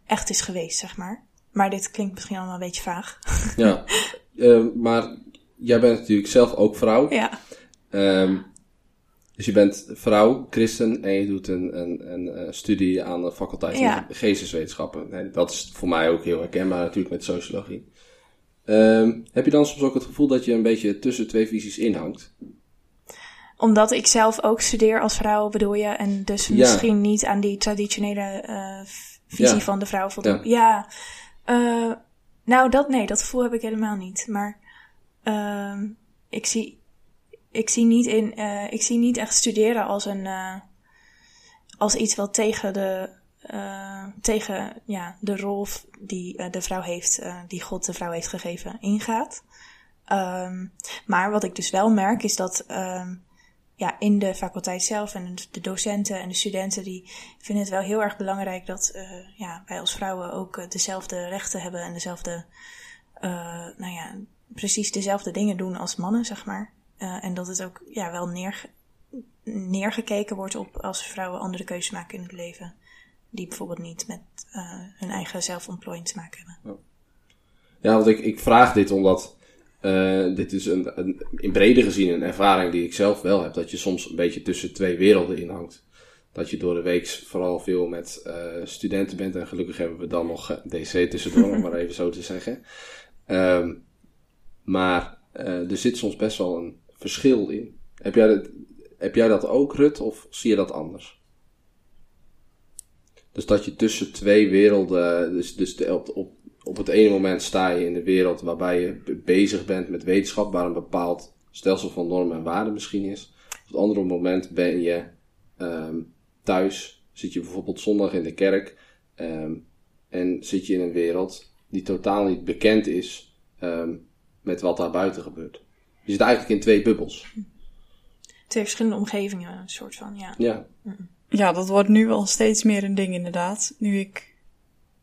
echt is geweest, zeg maar. Maar dit klinkt misschien allemaal een beetje vaag. Ja, uh, maar jij bent natuurlijk zelf ook vrouw. Ja. Um, dus je bent vrouw, christen en je doet een, een, een, een studie aan de faculteit van Ja. geesteswetenschappen. En dat is voor mij ook heel herkenbaar natuurlijk met sociologie. Um, heb je dan soms ook het gevoel dat je een beetje tussen twee visies inhangt? Omdat ik zelf ook studeer als vrouw, bedoel je? En dus Ja. misschien niet aan die traditionele eh, visie Ja. van de vrouw voldoen. Ja. Ja. Eh, nou, dat nee, dat gevoel heb ik helemaal niet. Maar ehm, ik, zie, ik, zie niet in, eh, ik zie niet echt studeren als, een, eh, als iets wat tegen de, eh, tegen, ja, de rol die de vrouw heeft, die God de vrouw heeft gegeven, ingaat. Ehm, maar wat ik dus wel merk is dat ehm, ja, in de faculteit zelf en de docenten en de studenten die vinden het wel heel erg belangrijk dat ja, wij als vrouwen ook dezelfde rechten hebben en dezelfde, nou ja, precies dezelfde dingen doen als mannen, zeg maar. Eh, en dat het ook ja, wel neerge- neergekeken wordt op als vrouwen andere keuzes maken in het leven. Die bijvoorbeeld niet met eh, hun eigen zelfontplooiing te maken hebben. Ja, want ik, ik vraag dit omdat eh, dit is een, een, in brede gezien een ervaring die ik zelf wel heb. Dat je soms een beetje tussen twee werelden in hangt. Dat je door de week vooral veel met studenten bent. En gelukkig hebben we dan nog DC tussendoor, om maar even zo te zeggen. Ehm, maar er zit soms best wel een verschil in. Heb jij, dat, heb jij dat ook, Rut, of zie je dat anders? Dus dat je tussen twee werelden, dus, dus op, op, op het ene moment sta je in de wereld waarbij je be- bezig bent met wetenschap, waar een bepaald stelsel van normen en waarden misschien is. Op het andere moment ben je ehm, thuis, zit je bijvoorbeeld zondag in de kerk ehm, en zit je in een wereld die totaal niet bekend is ehm, met wat daar buiten gebeurt. Je zit eigenlijk in twee bubbels. Twee verschillende omgevingen, een soort van, ja. Ja. Ja, dat wordt nu wel steeds meer een ding inderdaad. Nu ik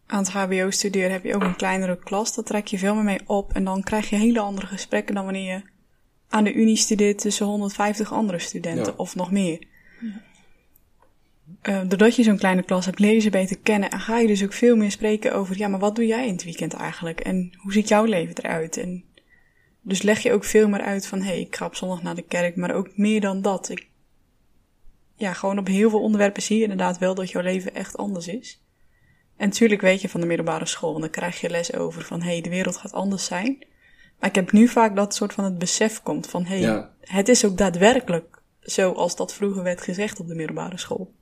aan het HBO studeer, heb je ook een kleinere klas. Daar trek je veel meer mee op. En dan krijg je hele andere gesprekken dan wanneer je aan de unie studeert tussen 150 andere studenten Ja. of nog meer. Eh, doordat je zo'n kleine klas hebt, leer je ze beter kennen. En ga je dus ook veel meer spreken over, ja, maar wat doe jij in het weekend eigenlijk? En hoe ziet jouw leven eruit? En dus leg je ook veel meer uit van, hé, hey, ik ga op zondag naar de kerk. Maar ook meer dan dat. Ik ja, gewoon op heel veel onderwerpen zie je inderdaad wel dat jouw leven echt anders is. En natuurlijk weet je van de middelbare school, want dan krijg je les over van hé, hey, de wereld gaat anders zijn. Maar ik heb nu vaak dat soort van het besef komt van hé, hey, Ja. het is ook daadwerkelijk zoals dat vroeger werd gezegd op de middelbare school.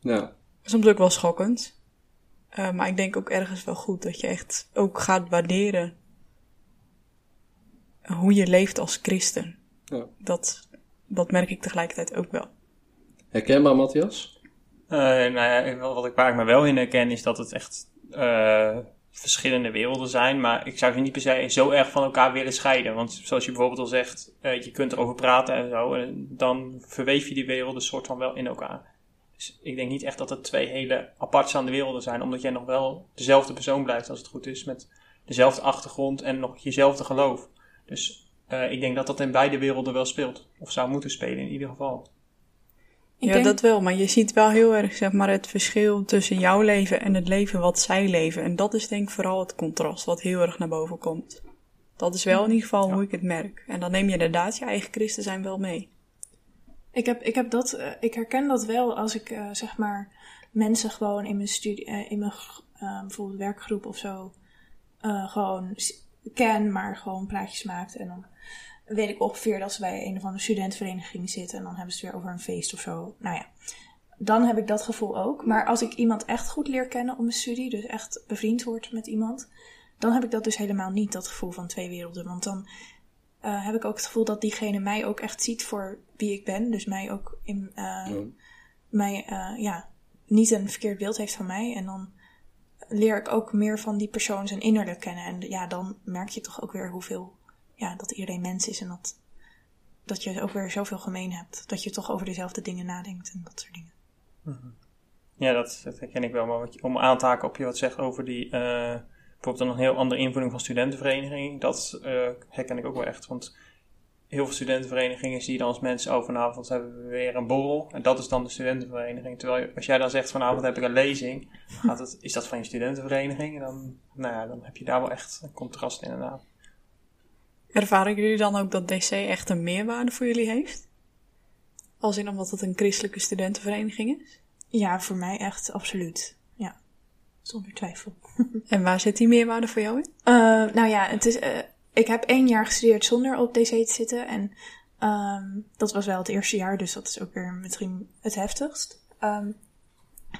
Ja. Soms ook wel schokkend. Eh, maar ik denk ook ergens wel goed dat je echt ook gaat waarderen hoe je leeft als christen. Ja. Dat, dat merk ik tegelijkertijd ook wel. Herkenbaar, Matthias? Eh, nou ja, wat ik, waar ik me wel in herken is dat het echt eh, verschillende werelden zijn. Maar ik zou ze niet per se zo erg van elkaar willen scheiden. Want zoals je bijvoorbeeld al zegt, eh, je kunt erover praten en zo. En dan verweef je die werelden soort van wel in elkaar. Dus ik denk niet echt dat het twee hele apartstaande werelden zijn. Omdat jij nog wel dezelfde persoon blijft als het goed is. Met dezelfde achtergrond en nog jezelfde geloof. Dus eh, ik denk dat dat in beide werelden wel speelt. Of zou moeten spelen in ieder geval. Ik ja, denk- dat wel. Maar je ziet wel heel erg zeg maar, het verschil tussen jouw leven en het leven wat zij leven. En dat is denk ik vooral het contrast wat heel erg naar boven komt. Dat is wel in ieder geval hoe ik het merk. En dan neem je inderdaad je eigen christen zijn wel mee. Ik, heb, ik, heb dat, eh, ik herken dat wel als ik eh, zeg maar mensen gewoon in mijn studie, eh, in mijn bijvoorbeeld werkgroep of zo, eh, gewoon ken, maar gewoon praatjes maakt. En dan weet ik ongeveer dat ze bij een of andere studentenvereniging zitten en dan hebben ze het weer over een feest of zo. Nou ja, dan heb ik dat gevoel ook. Maar als ik iemand echt goed leer kennen op mijn studie, dus echt bevriend word met iemand, dan heb ik dat dus helemaal niet, dat gevoel van twee werelden. Want dan eh, heb ik ook het gevoel dat diegene mij ook echt ziet voor wie ik ben. Dus mij ook in, eh, mij, eh, ja, niet een verkeerd beeld heeft van mij. En dan leer ik ook meer van die persoon zijn innerlijk kennen. En ja, dan merk je toch ook weer hoeveel, ja, dat iedereen mens is. En dat, dat je ook weer zoveel gemeen hebt. Dat je toch over dezelfde dingen nadenkt en dat soort dingen. Ja, dat, herken ik wel. Maar wat om aan te haken op je wat zegt over die, eh, bijvoorbeeld een heel andere invulling van studentenvereniging, dat eh, herken ik ook wel echt. Want heel veel studentenverenigingen zie je dan als mensen, oh vanavond hebben we weer een borrel. En dat is dan de studentenvereniging. Terwijl je- als jij dan zegt vanavond heb ik een lezing, gaat het, is dat van je studentenvereniging? En dan, nou ja, dan heb je daar wel echt een contrast inderdaad. Ervaren jullie dan ook dat DC echt een meerwaarde voor jullie heeft? Als in omdat het een christelijke studentenvereniging is? Ja, voor mij echt absoluut. Ja, zonder twijfel. En waar zit die meerwaarde voor jou in? Eh, nou ja, het is, eh, ik heb één jaar gestudeerd zonder op DC te zitten. En ehm, dat was wel het eerste jaar, dus dat is ook weer misschien het heftigst. Ehm,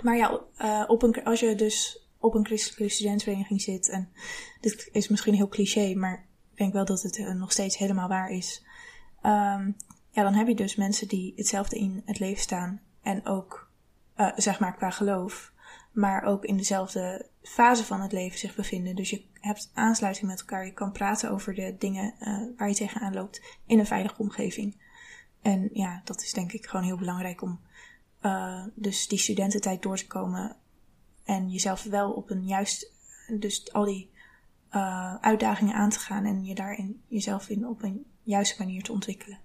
maar ja, eh, op een, als je dus op een christelijke studentenvereniging zit, en dit is misschien heel cliché, maar ik denk wel dat het eh, nog steeds helemaal waar is. Ehm, ja, dan heb je dus mensen die hetzelfde in het leven staan en ook, eh, zeg maar, qua geloof maar ook in dezelfde fase van het leven zich bevinden. Dus je hebt aansluiting met elkaar. Je kan praten over de dingen eh, waar je tegenaan loopt in een veilige omgeving. En ja, dat is denk ik gewoon heel belangrijk om eh, dus die studententijd door te komen en jezelf wel op een juist, dus al die eh, uitdagingen aan te gaan en je daarin jezelf in op een juiste manier te ontwikkelen.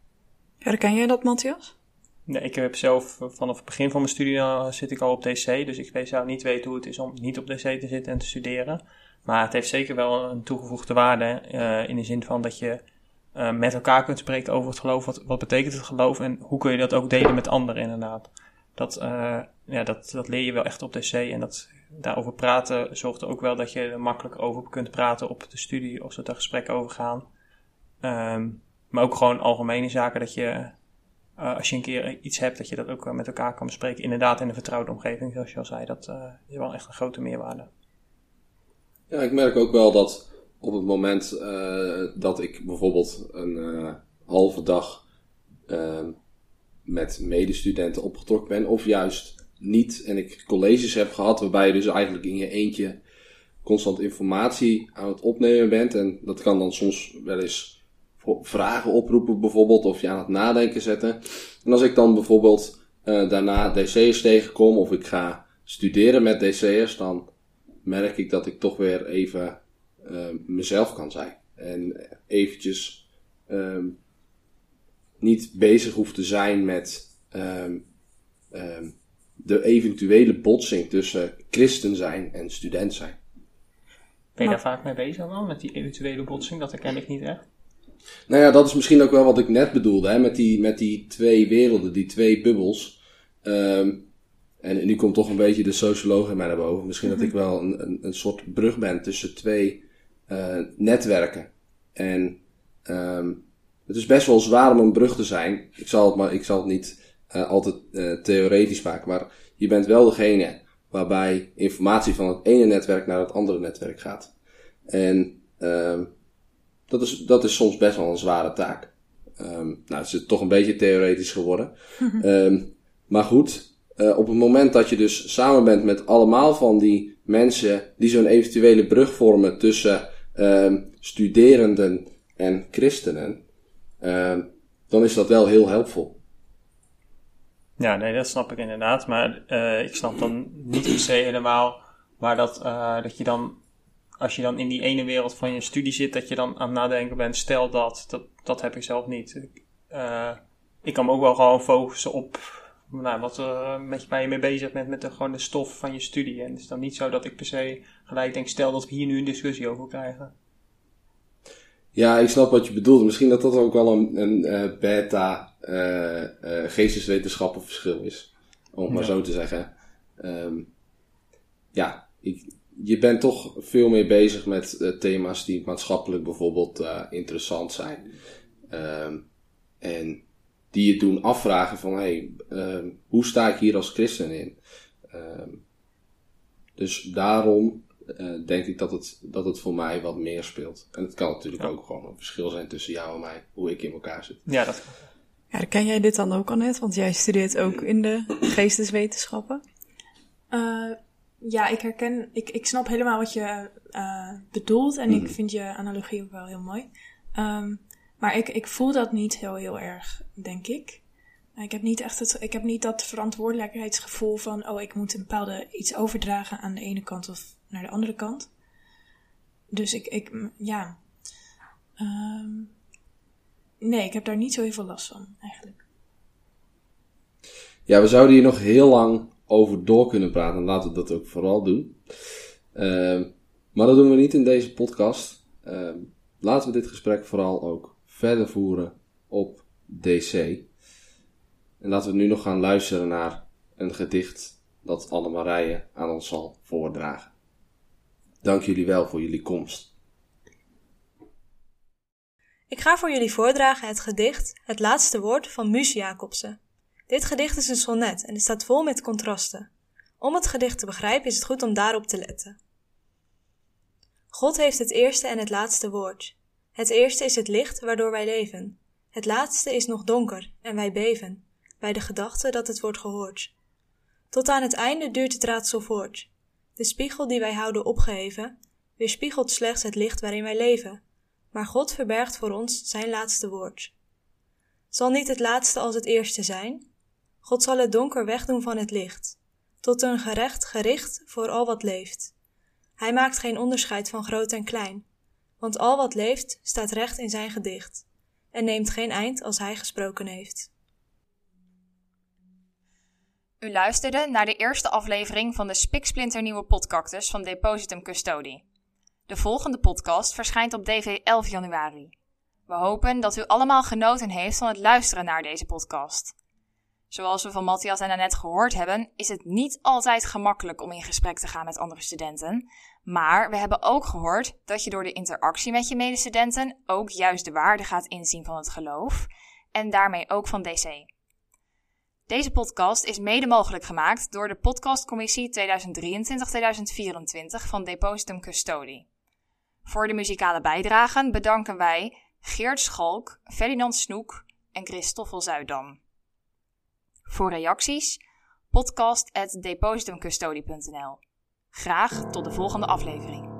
Herken jij dat, Matthias? Nee, ik heb zelf eh, vanaf het begin van mijn studie uh, zit ik al op DC, dus ik zou niet weten hoe het is om niet op DC te zitten en te studeren. Maar het heeft zeker wel een toegevoegde waarde eh, in de zin van dat je met elkaar kunt spreken over het geloof. Wat, betekent het geloof en hoe kun je dat ook delen met anderen inderdaad. Dat, ja, dat, dat leer je wel echt op DC en dat, daarover praten zorgt er ook wel dat je er makkelijk over kunt praten op de studie of dat er gesprekken over gaan. Ehm, maar ook gewoon algemene zaken dat je eh, als je een keer iets hebt, dat je dat ook eh, met elkaar kan bespreken. Inderdaad, in een vertrouwde omgeving, zoals je al zei. Dat eh, is wel echt een grote meerwaarde. Ja, ik merk ook wel dat op het moment dat ik bijvoorbeeld een halve dag eh, met medestudenten opgetrokken ben, of juist niet, en ik colleges heb gehad waarbij je dus eigenlijk in je eentje constant informatie aan het opnemen bent. En dat kan dan soms wel eens vragen oproepen bijvoorbeeld, of je aan het nadenken zetten. En als ik dan bijvoorbeeld eh, daarna DC'ers tegenkom, of ik ga studeren met DC'ers, dan merk ik dat ik toch weer even eh, mezelf kan zijn. En eventjes ehm, niet bezig hoef te zijn met ehm, ehm, de eventuele botsing tussen christen zijn en student zijn. Ben je daar vaak mee bezig dan, met die eventuele botsing? Dat herken ik niet echt. Nou ja, dat is misschien ook wel wat ik net bedoelde, hè, met, die, met die twee werelden, die twee bubbels. Ehm, en nu komt toch een beetje de socioloog in mij naar boven. Misschien dat ik wel een, een, een soort brug ben tussen twee eh, netwerken. En ehm, het is best wel zwaar om een brug te zijn. Ik zal het, maar, ik zal het niet eh, altijd eh, theoretisch maken, maar je bent wel degene waarbij informatie van het ene netwerk naar het andere netwerk gaat. En ehm, dat is, dat is soms best wel een zware taak. Ehm, nou, het is toch een beetje theoretisch geworden. Ehm, maar goed, eh, op het moment dat je dus samen bent met allemaal van die mensen die zo'n eventuele brug vormen tussen ehm, studerenden en christenen, ehm, dan is dat wel heel helpvol. Ja, nee, dat snap ik inderdaad. Maar eh, ik snap dan niet per se helemaal waar dat, eh, dat je dan, als je dan in die ene wereld van je studie zit, dat je dan aan het nadenken bent, stel dat, dat, dat heb ik zelf niet. Ik, eh, ik kan me ook wel gewoon focussen op nou, wat er met je, waar je mee bezig bent met de, gewoon de stof van je studie. En het is dan niet zo dat ik per se gelijk denk, stel dat we hier nu een discussie over krijgen. Ja, ik snap wat je bedoelt. Misschien dat dat ook wel een, een eh, beta eh eh geesteswetenschappen verschil is. Om het maar zo te zeggen. Ehm, ja, ik, je bent toch veel meer bezig met eh, thema's die maatschappelijk bijvoorbeeld eh, interessant zijn. Ehm, en die je doen afvragen van, hé, hey, ehm, hoe sta ik hier als christen in? Ehm, dus daarom eh, denk ik dat het, dat het voor mij wat meer speelt. En het kan natuurlijk Ja. ook gewoon een verschil zijn tussen jou en mij, hoe ik in elkaar zit. Ja, dat Herken jij dit dan ook, Annette? Want jij studeert ook in de geesteswetenschappen. Eh, ja, ik herken, ik, ik snap helemaal wat je eh, bedoelt en Mhm. ik vind je analogie ook wel heel mooi. Ehm, maar ik, ik voel dat niet heel, heel erg, denk ik. Ik heb niet echt het, ik heb niet dat verantwoordelijkheidsgevoel van, oh, ik moet een bepaalde iets overdragen aan de ene kant of naar de andere kant. Dus ik, ik ja. Ehm, nee, ik heb daar niet zo heel veel last van, eigenlijk. Ja, we zouden hier nog heel lang over door kunnen praten. En laten we dat ook vooral doen. Ehm, maar dat doen we niet in deze podcast. Ehm, laten we dit gesprek vooral ook verder voeren op DC. En laten we nu nog gaan luisteren naar een gedicht dat Anne-Marije aan ons zal voordragen. Dank jullie wel voor jullie komst. Ik ga voor jullie voordragen het gedicht Het laatste woord van Muus Jacobsen. Dit gedicht is een sonnet en het staat vol met contrasten. Om het gedicht te begrijpen is het goed om daarop te letten. God heeft het eerste en het laatste woord. Het eerste is het licht waardoor wij leven. Het laatste is nog donker en wij beven bij de gedachte dat het wordt gehoord. Tot aan het einde duurt het raadsel voort. De spiegel die wij houden opgeheven, weerspiegelt slechts het licht waarin wij leven maar God verbergt voor ons zijn laatste woord. Zal niet het laatste als het eerste zijn? God zal het donker wegdoen van het licht, tot een gerecht gericht voor al wat leeft. Hij maakt geen onderscheid van groot en klein, want al wat leeft staat recht in zijn gedicht. en neemt geen eind als hij gesproken heeft. U luisterde naar de eerste aflevering van de spiksplinternieuwe podcactus van Depositum Custodie. De volgende podcast verschijnt op DV 11 januari. We hopen dat u allemaal genoten heeft van het luisteren naar deze podcast. Zoals we van Matthias en Annette gehoord hebben, is het niet altijd gemakkelijk om in gesprek te gaan met andere studenten. Maar we hebben ook gehoord dat je door de interactie met je medestudenten ook juist de waarde gaat inzien van het geloof en daarmee ook van DC. Deze podcast is mede mogelijk gemaakt door de podcastcommissie 2023-2024 van Depositum Custodie. Voor de muzikale bijdragen bedanken wij Geert Schalk, Ferdinand Snoek en Christoffel Zuidam. Voor reacties podcast@depositumcustodie.nl. Graag tot de volgende aflevering.